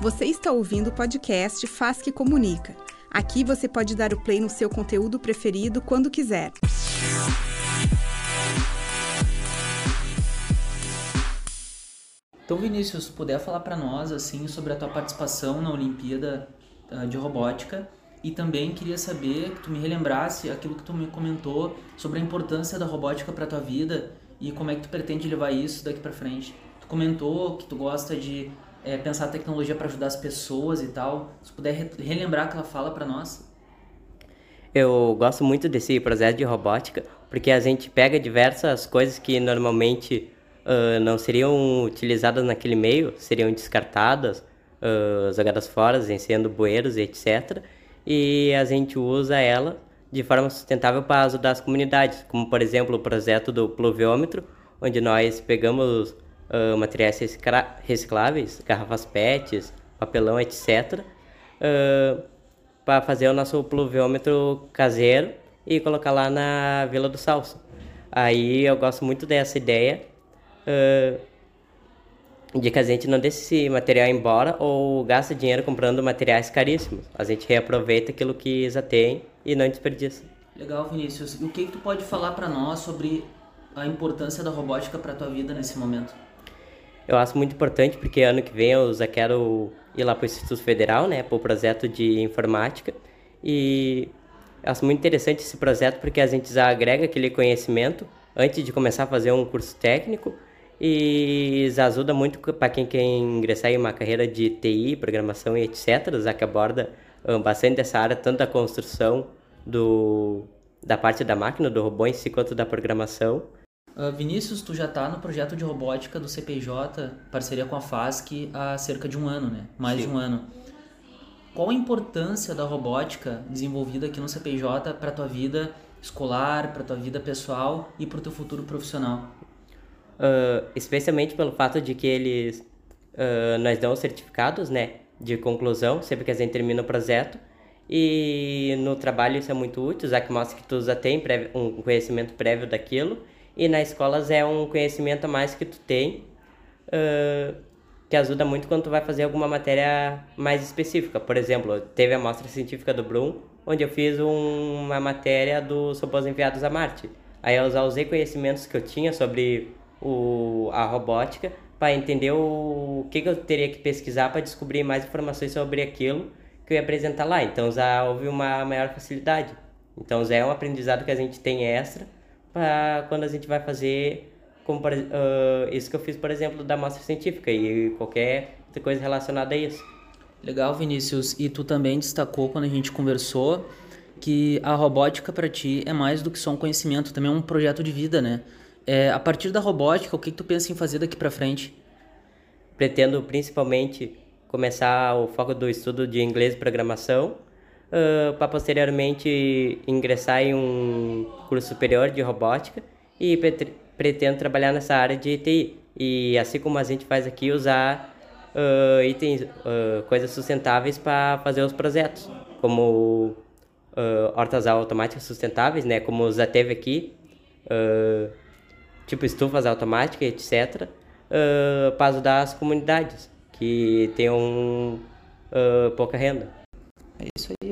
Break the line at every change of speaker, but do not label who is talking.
Você está ouvindo o podcast Faz que Comunica. Aqui você pode dar o play no seu conteúdo preferido quando quiser.
Então, Vinícius, puder falar para nós assim sobre a tua participação na Olimpíada uh, de Robótica e também queria saber que tu me relembrasse aquilo que tu me comentou sobre a importância da robótica para tua vida e como é que tu pretende levar isso daqui para frente. Tu comentou que tu gosta de é, pensar a tecnologia para ajudar as pessoas e tal. Se puder re relembrar aquela fala para nós.
Eu gosto muito desse processo de robótica porque a gente pega diversas coisas que normalmente uh, não seriam utilizadas naquele meio, seriam descartadas, uh, jogadas fora, sendo bueiros etc. E a gente usa ela de forma sustentável para ajudar as comunidades, como por exemplo o projeto do pluviômetro, onde nós pegamos uh, materiais recicláveis, garrafas PETs, papelão, etc., uh, para fazer o nosso pluviômetro caseiro e colocar lá na Vila do Salso. Aí eu gosto muito dessa ideia uh, de que a gente não deixe esse material embora ou gasta dinheiro comprando materiais caríssimos. A gente reaproveita aquilo que já tem e não desperdiça.
Legal, Vinícius. E o que, que tu pode falar para nós sobre a importância da robótica para tua vida nesse momento?
Eu acho muito importante porque ano que vem eu já quero ir lá para o Instituto Federal, né, para o projeto de informática e acho muito interessante esse projeto porque a gente já agrega aquele conhecimento antes de começar a fazer um curso técnico e ajuda muito para quem quer ingressar em uma carreira de TI, programação e etc, já que aborda bastante dessa área, tanto da construção do, da parte da máquina, do robô em si, quanto da programação.
Uh, Vinícius, tu já está no projeto de robótica do CPJ, parceria com a FASC, há cerca de um ano, né? Mais Sim. de um ano. Qual a importância da robótica desenvolvida aqui no CPJ para a tua vida escolar, para tua vida pessoal e para o teu futuro profissional?
Uh, especialmente pelo fato de que eles uh, nós damos certificados, né, de conclusão sempre que a gente termina o projeto e no trabalho isso é muito útil, já que mostra que tu já tem um conhecimento prévio daquilo e na escola é um conhecimento a mais que tu tem uh, que ajuda muito quando tu vai fazer alguma matéria mais específica. Por exemplo, teve a mostra científica do Bloom, onde eu fiz um, uma matéria dos robôs enviados a Marte. Aí eu usei conhecimentos que eu tinha sobre o, a robótica para entender o, o que, que eu teria que pesquisar para descobrir mais informações sobre aquilo que eu ia apresentar lá. Então já houve uma maior facilidade. Então já é um aprendizado que a gente tem extra para quando a gente vai fazer como, uh, isso que eu fiz, por exemplo, da mostra científica e qualquer coisa relacionada a isso.
Legal, Vinícius. E tu também destacou quando a gente conversou que a robótica para ti é mais do que só um conhecimento, também é um projeto de vida, né? É, a partir da robótica, o que, que tu pensa em fazer daqui para frente?
Pretendo principalmente começar o foco do estudo de inglês e programação, uh, para posteriormente ingressar em um curso superior de robótica e pretendo trabalhar nessa área de TI. E assim como a gente faz aqui, usar uh, itens, uh, coisas sustentáveis para fazer os projetos, como uh, hortas automáticas sustentáveis, né, como já teve aqui, uh, tipo estufas automáticas, etc., uh, para ajudar as comunidades que tenham pouca renda.
É isso aí.